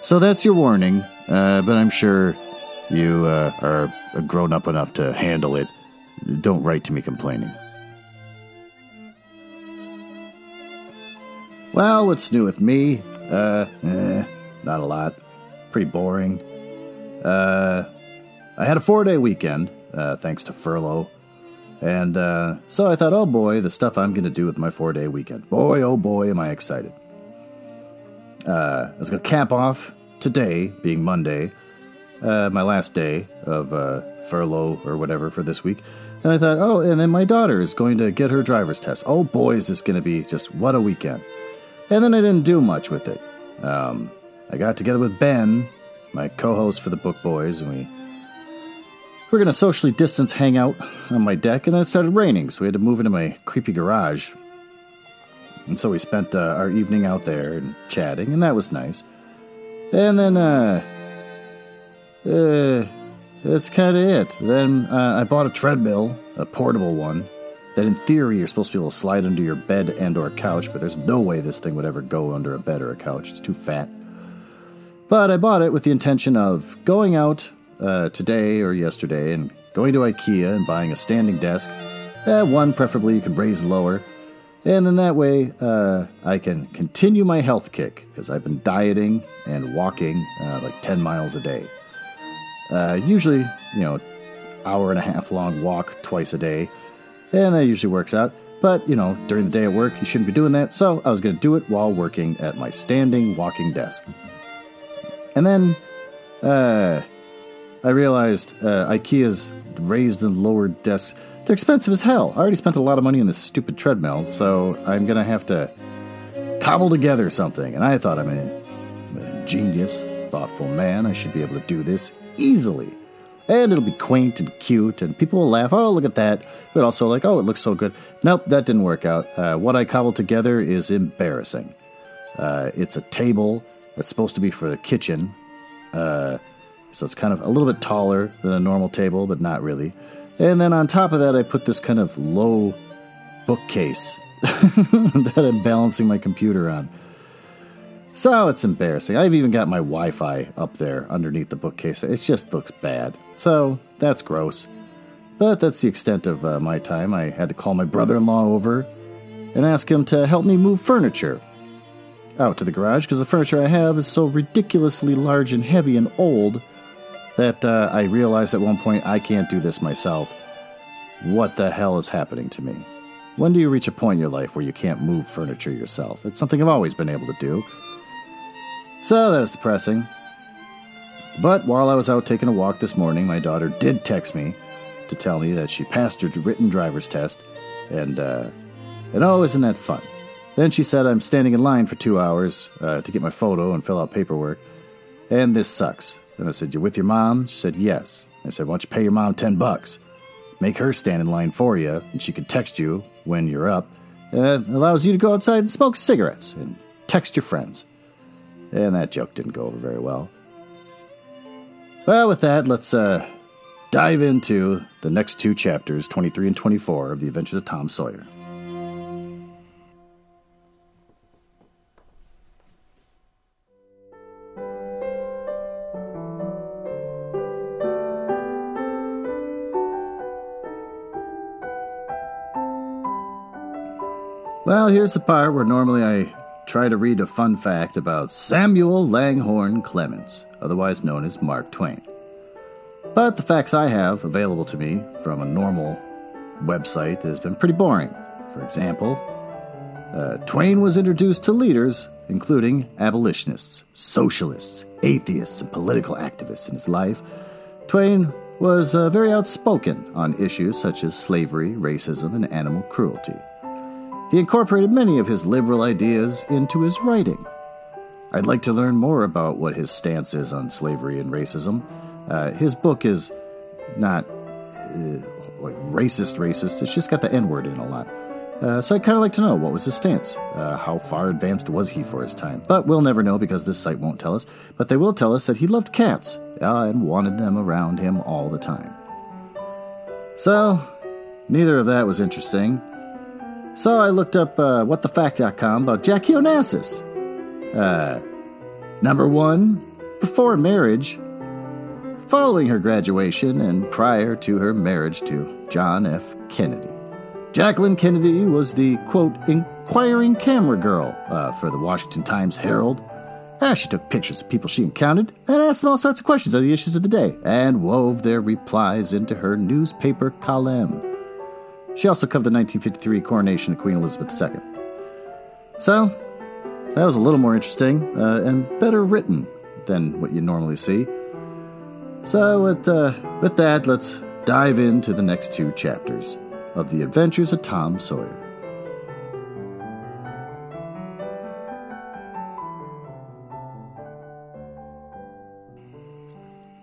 So that's your warning, uh, but I'm sure you uh, are grown up enough to handle it. Don't write to me complaining. Well, what's new with me? Uh, eh, not a lot. Pretty boring. Uh, I had a four day weekend, uh, thanks to furlough. And uh, so I thought, oh boy, the stuff I'm going to do with my four day weekend. Boy, oh boy, am I excited. Uh, I was going to camp off today, being Monday, uh, my last day of uh, furlough or whatever for this week. And I thought, oh, and then my daughter is going to get her driver's test. Oh boy, is this going to be just what a weekend. And then I didn't do much with it. Um, I got together with Ben, my co host for the Book Boys, and we we're going to socially distance hang out on my deck, and then it started raining, so we had to move into my creepy garage. And so we spent uh, our evening out there and chatting, and that was nice. And then, uh, uh, that's kind of it. Then uh, I bought a treadmill, a portable one, that in theory you're supposed to be able to slide under your bed and or couch, but there's no way this thing would ever go under a bed or a couch. It's too fat. But I bought it with the intention of going out uh, today or yesterday and going to IKEA and buying a standing desk. Uh, one, preferably, you can raise and lower. And then that way, uh, I can continue my health kick because I've been dieting and walking uh, like 10 miles a day. Uh, usually, you know, hour and a half long walk twice a day, and that usually works out. But, you know, during the day at work, you shouldn't be doing that, so I was going to do it while working at my standing walking desk. And then, uh, I realized uh, IKEA's raised and lowered desks, they're expensive as hell. I already spent a lot of money on this stupid treadmill, so I'm to have to cobble together something. And I thought I'm a, I'm a genius, thoughtful man. I should be able to do this easily. And it'll be quaint and cute, and people will laugh, oh, look at that. But also, like, oh, it looks so good. Nope, that didn't work out. Uh, what I cobbled together is embarrassing. Uh, it's a table that's supposed to be for the kitchen. Uh, so it's kind of a little bit taller than a normal table, but not really. And then on top of that, I put this kind of low bookcase that I'm balancing my computer on. So it's embarrassing. I've even got my Wi Fi up there underneath the bookcase. It just looks bad. So that's gross. But that's the extent of uh, my time. I had to call my brother in law over and ask him to help me move furniture out to the garage because the furniture I have is so ridiculously large and heavy and old that uh, I realized at one point I can't do this myself. What the hell is happening to me? When do you reach a point in your life where you can't move furniture yourself? It's something I've always been able to do. So that was depressing. But while I was out taking a walk this morning, my daughter did text me to tell me that she passed her written driver's test, and uh, and oh, isn't that fun? Then she said I'm standing in line for two hours uh, to get my photo and fill out paperwork, and this sucks. Then I said, You with your mom? She said, Yes. I said, Why don't you pay your mom 10 bucks? Make her stand in line for you, and she could text you when you're up. It allows you to go outside and smoke cigarettes and text your friends. And that joke didn't go over very well. Well, with that, let's uh, dive into the next two chapters, 23 and 24, of The Adventures of Tom Sawyer. Well, here's the part where normally I try to read a fun fact about Samuel Langhorne Clemens, otherwise known as Mark Twain. But the facts I have available to me from a normal website has been pretty boring. For example, uh, Twain was introduced to leaders including abolitionists, socialists, atheists, and political activists in his life. Twain was uh, very outspoken on issues such as slavery, racism, and animal cruelty. He incorporated many of his liberal ideas into his writing. I'd like to learn more about what his stance is on slavery and racism. Uh, his book is not uh, racist, racist. It's just got the N word in a lot. Uh, so I'd kind of like to know what was his stance. Uh, how far advanced was he for his time? But we'll never know because this site won't tell us. But they will tell us that he loved cats uh, and wanted them around him all the time. So, neither of that was interesting. So I looked up uh, whatthefact.com about Jackie Onassis. Uh, number one, before marriage, following her graduation and prior to her marriage to John F. Kennedy. Jacqueline Kennedy was the, quote, inquiring camera girl uh, for the Washington Times Herald. Ah, she took pictures of people she encountered and asked them all sorts of questions on the issues of the day and wove their replies into her newspaper column. She also covered the 1953 coronation of Queen Elizabeth II. So, that was a little more interesting uh, and better written than what you normally see. So, with, uh, with that, let's dive into the next two chapters of The Adventures of Tom Sawyer.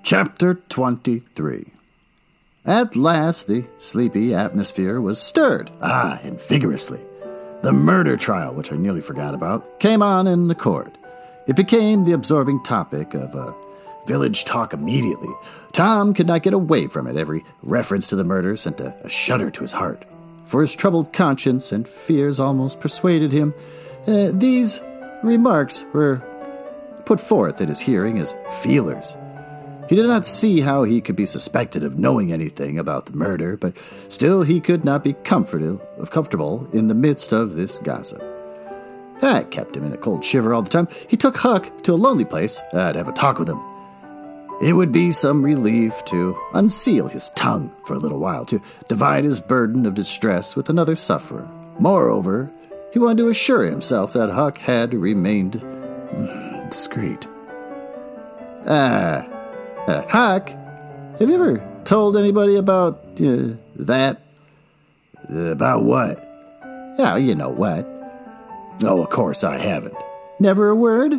Chapter 23 At last, the sleepy atmosphere was stirred, ah, and vigorously. The murder trial, which I nearly forgot about, came on in the court. It became the absorbing topic of a village talk immediately. Tom could not get away from it. Every reference to the murder sent a, a shudder to his heart. For his troubled conscience and fears almost persuaded him. Uh, these remarks were put forth in his hearing as feelers. He did not see how he could be suspected of knowing anything about the murder, but still he could not be comfortable in the midst of this gossip. That kept him in a cold shiver all the time. He took Huck to a lonely place uh, to have a talk with him. It would be some relief to unseal his tongue for a little while, to divide his burden of distress with another sufferer. Moreover, he wanted to assure himself that Huck had remained mm, discreet. Ah, uh, Huck, have you ever told anybody about uh, that? Uh, about what? Oh, you know what. Oh, of course I haven't. Never a word?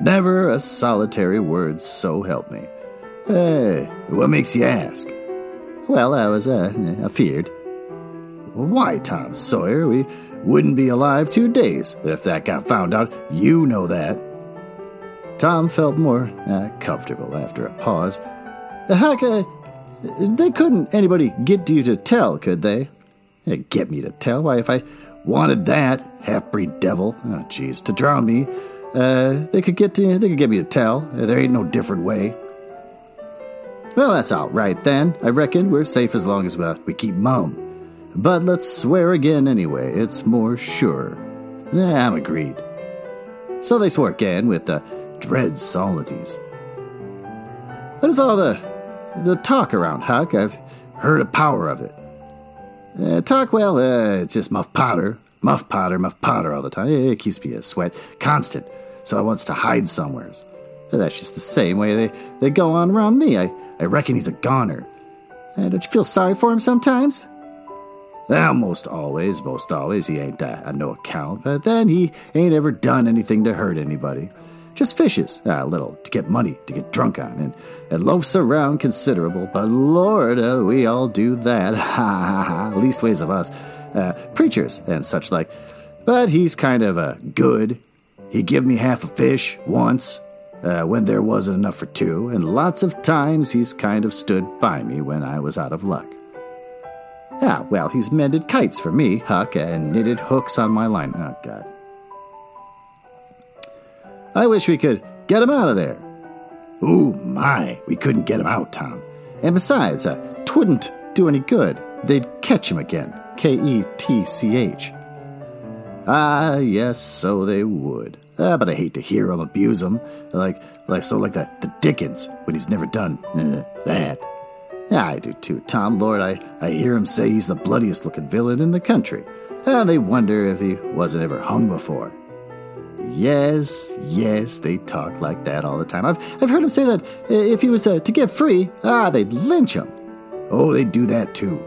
Never a solitary word, so help me. Hey, what makes you ask? Well, I was, uh, afeared. Why, Tom Sawyer? We wouldn't be alive two days if that got found out. You know that. Tom felt more uh, comfortable after a pause. Huck, uh, they couldn't anybody get you to tell, could they? Uh, get me to tell? Why, if I wanted that half-breed devil, oh jeez, to drown me, uh, they could get to, they could get me to tell. Uh, there ain't no different way. Well, that's all right then. I reckon we're safe as long as we, keep mum. But let's swear again anyway. It's more sure. I'm agreed. So they swore again with the dread solemnities. What is all the the talk around, Huck? I've heard a power of it. Uh, talk, well, uh, it's just Muff Potter. Muff Potter, Muff Potter all the time. It keeps me a sweat. Constant so I wants to hide somewheres. That's just the same way they, they go on around me. I, I reckon he's a goner. Uh, don't you feel sorry for him sometimes? Well, most always, most always, he ain't uh, a no account, but then he ain't ever done anything to hurt anybody. Just fishes, uh, a little, to get money, to get drunk on, and, and loafs around considerable, but Lord, uh, we all do that, ha ha ha, leastways of us, uh, preachers and such like. But he's kind of a good, he give me half a fish once uh, when there wasn't enough for two, and lots of times he's kind of stood by me when I was out of luck. Ah, well, he's mended kites for me, Huck, and knitted hooks on my line. Oh, God. I wish we could get him out of there. Oh my, we couldn't get him out, Tom. And besides, uh, twouldn't do any good. They'd catch him again. K E T C H. Ah, yes, so they would. Ah, but I hate to hear 'em abuse 'em, like, like so, like the, the Dickens when he's never done uh, that. Yeah, I do too, Tom. Lord, I, I hear 'em say he's the bloodiest looking villain in the country. And they wonder if he wasn't ever hung before. Yes, yes, they talk like that all the time. I've, I've heard him say that if he was uh, to get free, ah, they'd lynch him. Oh, they'd do that too.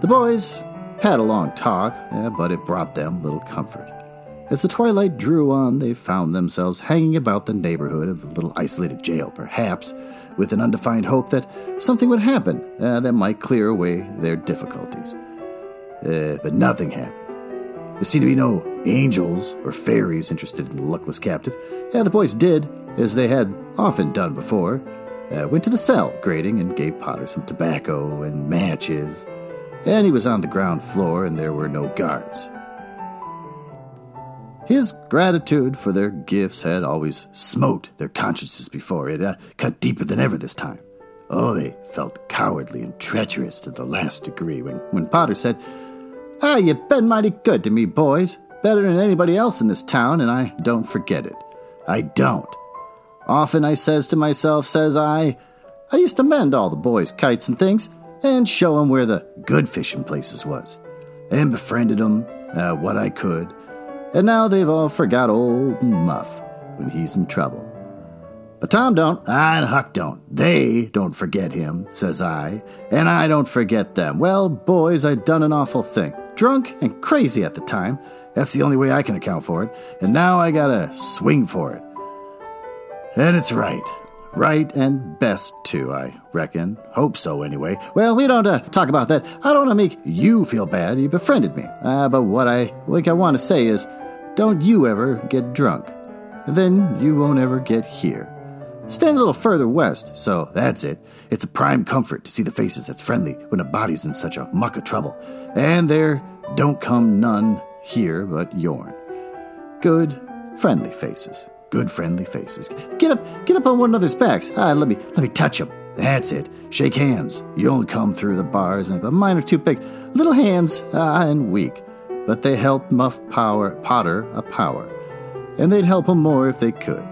The boys had a long talk, but it brought them little comfort. As the twilight drew on, they found themselves hanging about the neighborhood of the little isolated jail, perhaps with an undefined hope that something would happen uh, that might clear away their difficulties. Uh, but nothing happened. There seemed to be no angels or fairies interested in the luckless captive. Yeah, the boys did, as they had often done before. Uh, went to the cell grating and gave Potter some tobacco and matches. And he was on the ground floor, and there were no guards. His gratitude for their gifts had always smote their consciences before. It uh, cut deeper than ever this time. Oh, they felt cowardly and treacherous to the last degree when, when Potter said, Ah, you've been mighty good to me, boys. Better than anybody else in this town, and I don't forget it. I don't. Often I says to myself, says I, I used to mend all the boys' kites and things, and show 'em where the good fishing places was, and befriended 'em uh, what I could, and now they've all forgot old Muff when he's in trouble. But Tom don't, and Huck don't. They don't forget him, says I, and I don't forget them. Well, boys, I done an awful thing. Drunk and crazy at the time. That's the only way I can account for it. And now I gotta swing for it. And it's right. Right and best, too, I reckon. Hope so, anyway. Well, we don't uh, talk about that. I don't want to make you feel bad. You befriended me. Uh, but what I like I want to say is, don't you ever get drunk. Then you won't ever get here. Stand a little further west, so that's it. It's a prime comfort to see the faces that's friendly when a body's in such a muck of trouble. And there don't come none here but yourn. Good, friendly faces. Good, friendly faces. Get up, get up on one another's backs. Ah, let me, let me touch 'em. That's it. Shake hands. You only come through the bars, and mine are too big. Little hands, ah, and weak. But they help Muff Power Potter a power, and they'd help him more if they could.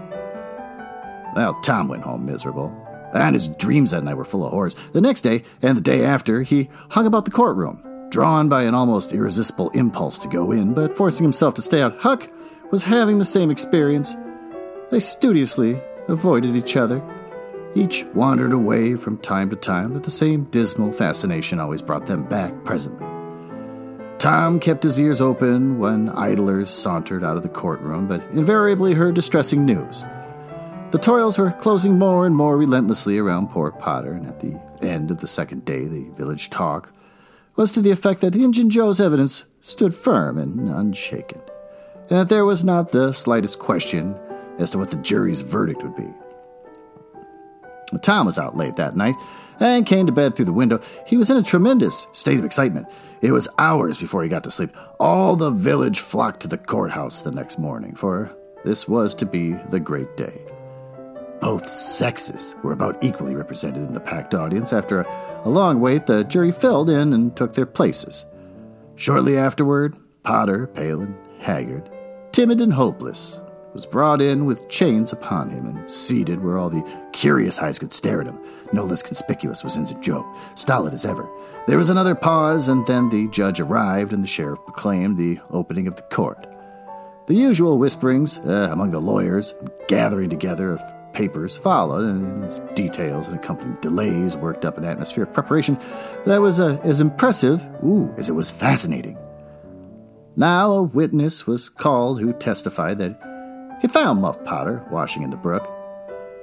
Well, Tom went home miserable, and his dreams that night were full of horrors. The next day, and the day after, he hung about the courtroom, drawn by an almost irresistible impulse to go in, but forcing himself to stay out. Huck was having the same experience. They studiously avoided each other. Each wandered away from time to time, but the same dismal fascination always brought them back presently. Tom kept his ears open when idlers sauntered out of the courtroom, but invariably heard distressing news. The toils were closing more and more relentlessly around poor Potter, and at the end of the second day, the village talk was to the effect that Injun Joe's evidence stood firm and unshaken, and that there was not the slightest question as to what the jury's verdict would be. Tom was out late that night and came to bed through the window. He was in a tremendous state of excitement. It was hours before he got to sleep. All the village flocked to the courthouse the next morning, for this was to be the great day. Both sexes were about equally represented in the packed audience. After a, a long wait, the jury filled in and took their places. Shortly afterward, Potter, pale and haggard, timid and hopeless, was brought in with chains upon him and seated where all the curious eyes could stare at him. No less conspicuous was Injun Joe, stolid as ever. There was another pause, and then the judge arrived and the sheriff proclaimed the opening of the court. The usual whisperings uh, among the lawyers, gathering together of papers followed, and details and accompanying delays worked up an atmosphere of preparation that was uh, as impressive ooh, as it was fascinating. Now a witness was called who testified that he found Muff Potter washing in the brook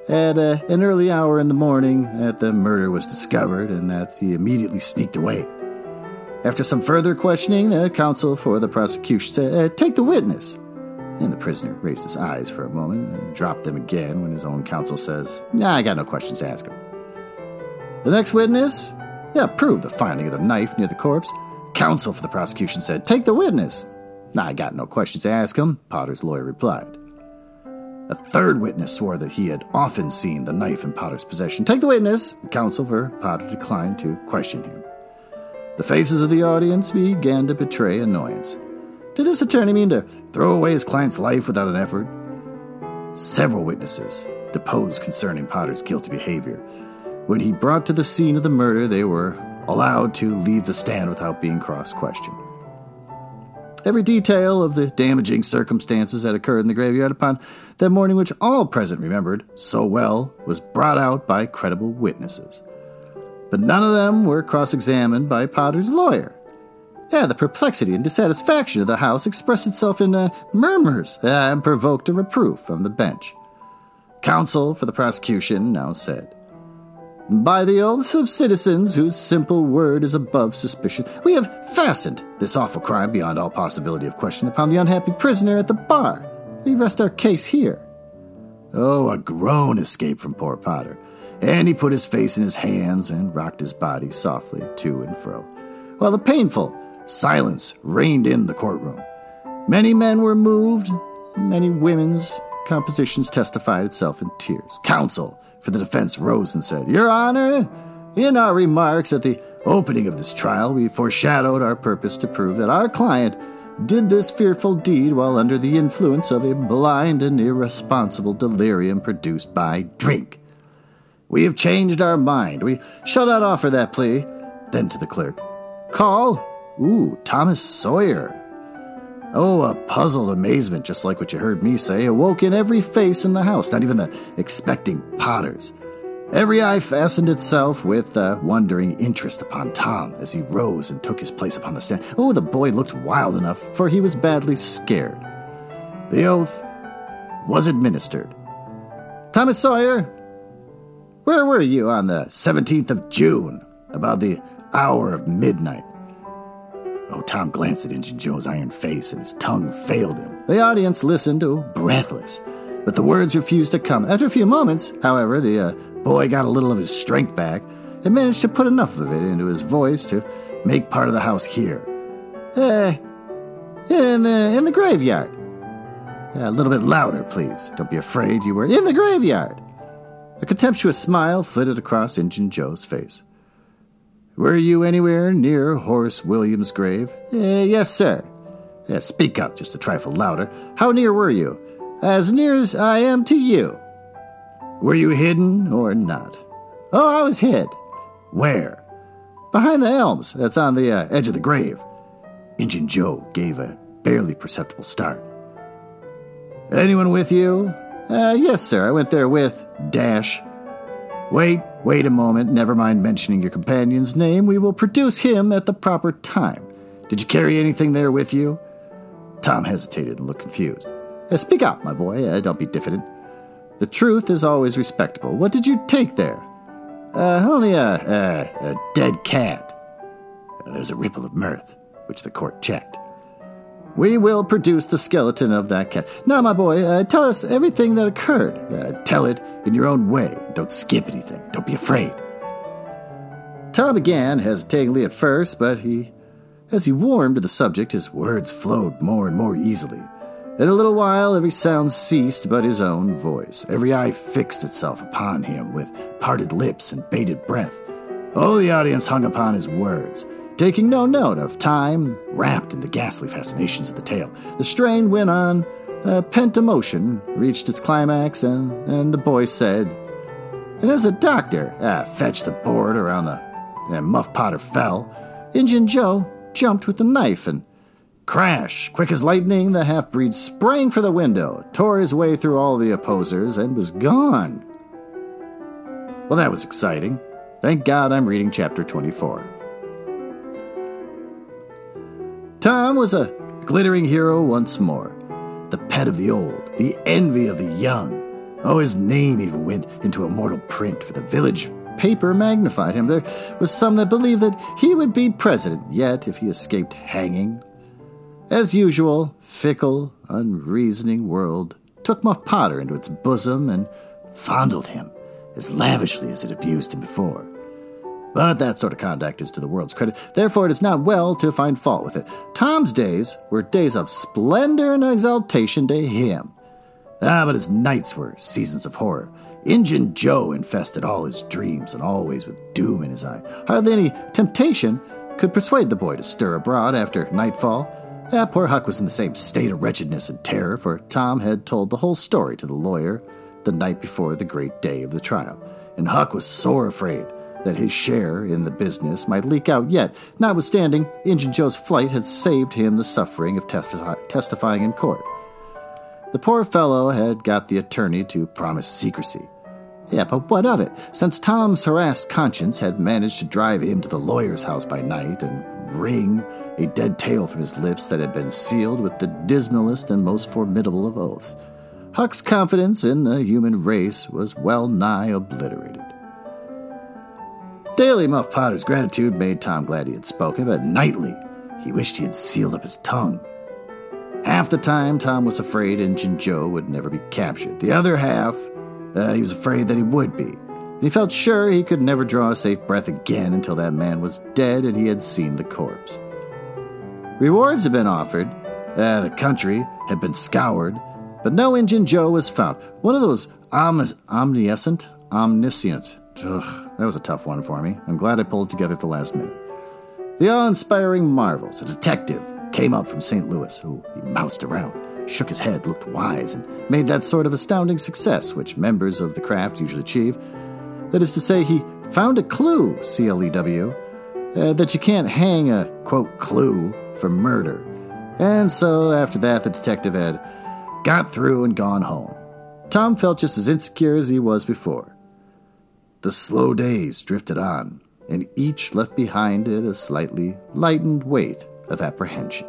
at uh, an early hour in the morning that the murder was discovered and that he immediately sneaked away. After some further questioning, the counsel for the prosecution said, uh, Take the witness. And the prisoner raised his eyes for a moment and dropped them again when his own counsel says, Nah, I got no questions to ask him. The next witness, yeah, proved the finding of the knife near the corpse. Counsel for the prosecution said, Take the witness. Nah, I got no questions to ask him, Potter's lawyer replied. A third witness swore that he had often seen the knife in Potter's possession. Take the witness. The counsel for Potter declined to question him. The faces of the audience began to betray annoyance. Did this attorney mean to throw away his client's life without an effort? Several witnesses deposed concerning Potter's guilty behavior. When he brought to the scene of the murder, they were allowed to leave the stand without being cross questioned. Every detail of the damaging circumstances that occurred in the graveyard upon that morning, which all present remembered so well, was brought out by credible witnesses. But none of them were cross examined by Potter's lawyer. Yeah, the perplexity and dissatisfaction of the House expressed itself in uh, murmurs uh, and provoked a reproof from the bench. Counsel for the prosecution now said, By the oaths of citizens whose simple word is above suspicion, we have fastened this awful crime beyond all possibility of question upon the unhappy prisoner at the bar. We rest our case here. Oh, a groan escaped from poor Potter, and he put his face in his hands and rocked his body softly to and fro, while the painful silence reigned in the courtroom. Many men were moved, many women's compositions testified itself in tears. Counsel for the defense rose and said, Your Honor, in our remarks at the opening of this trial, we foreshadowed our purpose to prove that our client did this fearful deed while under the influence of a blind and irresponsible delirium produced by drink. We have changed our mind. We shall not offer that plea. Then to the clerk, Call, ooh, Thomas Sawyer. Oh, a puzzled amazement, just like what you heard me say, awoke in every face in the house, not even the expecting Potters. Every eye fastened itself with uh, wondering interest upon Tom as he rose and took his place upon the stand. Oh, the boy looked wild enough, for he was badly scared. The oath was administered. Thomas Sawyer, where were you on the 17th of June, about the hour of midnight? Oh, Tom glanced at Injun Joe's iron face, and his tongue failed him. The audience listened, oh, breathless, but the words refused to come. After a few moments, however, the uh, Boy got a little of his strength back and managed to put enough of it into his voice to make part of the house hear. Eh, in the, in the graveyard. a little bit louder, please. Don't be afraid you were in the graveyard. A contemptuous smile flitted across Injun Joe's face. Were you anywhere near Horace Williams' grave? Eh, yes, sir. Yeah, speak up just a trifle louder. How near were you? As near as I am to you. Were you hidden or not? Oh, I was hid. Where? Behind the elms that's on the uh, edge of the grave. Injun Joe gave a barely perceptible start. Anyone with you? Uh, yes, sir. I went there with Dash. Wait, wait a moment. Never mind mentioning your companion's name. We will produce him at the proper time. Did you carry anything there with you? Tom hesitated and looked confused. Uh, speak out, my boy. Uh, don't be diffident. The truth is always respectable. What did you take there? Uh, only a, a, a dead cat. There's a ripple of mirth, which the court checked. We will produce the skeleton of that cat. Now, my boy, uh, tell us everything that occurred. Uh, tell it in your own way. Don't skip anything. Don't be afraid. Tom began hesitatingly at first, but he, as he warmed to the subject, his words flowed more and more easily. In a little while, every sound ceased but his own voice. Every eye fixed itself upon him with parted lips and bated breath. Oh, the audience hung upon his words, taking no note of time, wrapped in the ghastly fascinations of the tale. The strain went on. A pent emotion reached its climax, and, and the boy said, And as the doctor ah, fetched the board around the and Muff Potter fell, Injun Joe jumped with the knife and Crash! Quick as lightning, the half breed sprang for the window, tore his way through all the opposers, and was gone. Well, that was exciting. Thank God I'm reading chapter 24. Tom was a glittering hero once more, the pet of the old, the envy of the young. Oh, his name even went into immortal print, for the village paper magnified him. There was some that believed that he would be president, yet if he escaped hanging as usual, fickle, unreasoning world took Muff Potter into its bosom and fondled him as lavishly as it abused him before. But that sort of conduct is to the world's credit, therefore it is not well to find fault with it. Tom's days were days of splendor and exaltation to him. Ah, but his nights were seasons of horror. Injun Joe infested all his dreams, and always with doom in his eye. Hardly any temptation could persuade the boy to stir abroad after nightfall. Yeah, poor Huck was in the same state of wretchedness and terror, for Tom had told the whole story to the lawyer the night before the great day of the trial, and Huck was sore afraid that his share in the business might leak out yet, notwithstanding Injun Joe's flight had saved him the suffering of testif- testifying in court. The poor fellow had got the attorney to promise secrecy. Yeah, but what of it? Since Tom's harassed conscience had managed to drive him to the lawyer's house by night and wring a dead tale from his lips that had been sealed with the dismalest and most formidable of oaths. Huck's confidence in the human race was well nigh obliterated. Daily, Muff Potter's gratitude made Tom glad he had spoken, but nightly he wished he had sealed up his tongue. Half the time, Tom was afraid Injun Joe would never be captured. The other half, uh, he was afraid that he would be. And he felt sure he could never draw a safe breath again until that man was dead and he had seen the corpse. Rewards had been offered, uh, the country had been scoured, but no Injun Joe was found. One of those om- omniscient, omniscient. Ugh, that was a tough one for me. I'm glad I pulled it together at the last minute. The awe inspiring marvels, a detective, came up from St. Louis, who he moused around, shook his head, looked wise, and made that sort of astounding success which members of the craft usually achieve. That is to say, he found a clue, C L E W, uh, that you can't hang a, quote, clue for murder. And so after that, the detective had got through and gone home. Tom felt just as insecure as he was before. The slow days drifted on, and each left behind it a slightly lightened weight of apprehension.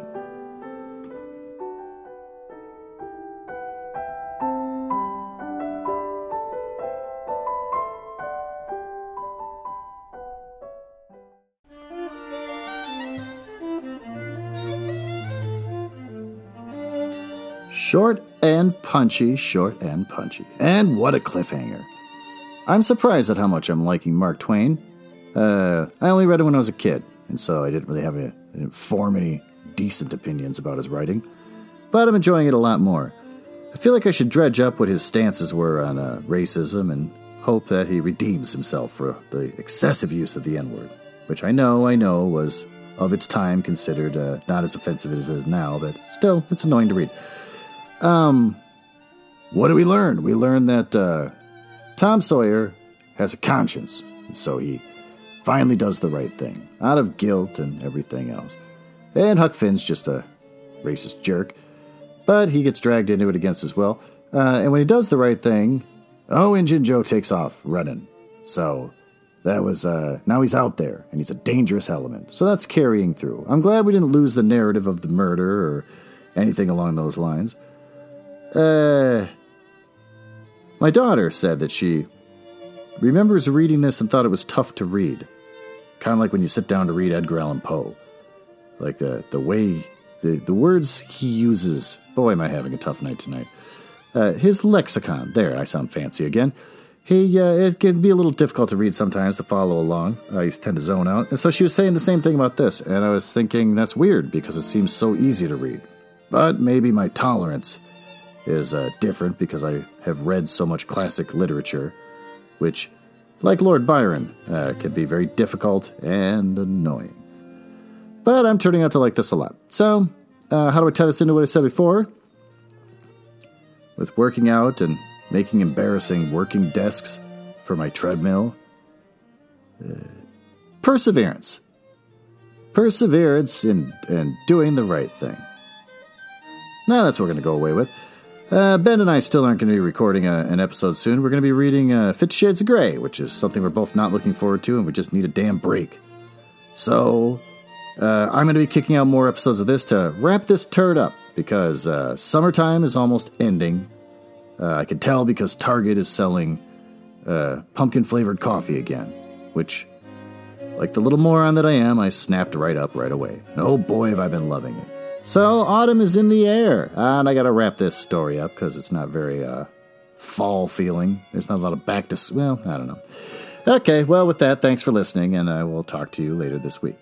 Short and punchy, short and punchy. And what a cliffhanger. I'm surprised at how much I'm liking Mark Twain. Uh, I only read it when I was a kid, and so I didn't really have any, didn't form any decent opinions about his writing. But I'm enjoying it a lot more. I feel like I should dredge up what his stances were on uh, racism and hope that he redeems himself for the excessive use of the N word, which I know, I know was of its time considered uh, not as offensive as it is now, but still, it's annoying to read. Um, what do we learn? We learn that uh, Tom Sawyer has a conscience, so he finally does the right thing, out of guilt and everything else. And Huck Finn's just a racist jerk, but he gets dragged into it against his will. Uh, and when he does the right thing, oh, Injun Joe takes off running. So that was, uh, now he's out there, and he's a dangerous element. So that's carrying through. I'm glad we didn't lose the narrative of the murder or anything along those lines. Uh, my daughter said that she remembers reading this and thought it was tough to read. Kind of like when you sit down to read Edgar Allan Poe. Like the, the way, the, the words he uses. Boy, am I having a tough night tonight. Uh, his lexicon. There, I sound fancy again. He, uh, it can be a little difficult to read sometimes to follow along. I tend to zone out. And so she was saying the same thing about this, and I was thinking that's weird because it seems so easy to read. But maybe my tolerance is uh, different because I have read so much classic literature, which, like Lord Byron, uh, can be very difficult and annoying. But I'm turning out to like this a lot. So, uh, how do I tie this into what I said before? With working out and making embarrassing working desks for my treadmill. Uh, perseverance. Perseverance in, in doing the right thing. Now that's what we're going to go away with. Uh, ben and I still aren't going to be recording a, an episode soon. We're going to be reading uh, Fifty Shades of Grey, which is something we're both not looking forward to, and we just need a damn break. So, uh, I'm going to be kicking out more episodes of this to wrap this turd up because uh, summertime is almost ending. Uh, I can tell because Target is selling uh, pumpkin flavored coffee again, which, like the little moron that I am, I snapped right up right away. oh boy, have I been loving it. So, autumn is in the air, and I gotta wrap this story up because it's not very uh, fall feeling. There's not a lot of back to, well, I don't know. Okay, well, with that, thanks for listening, and I will talk to you later this week.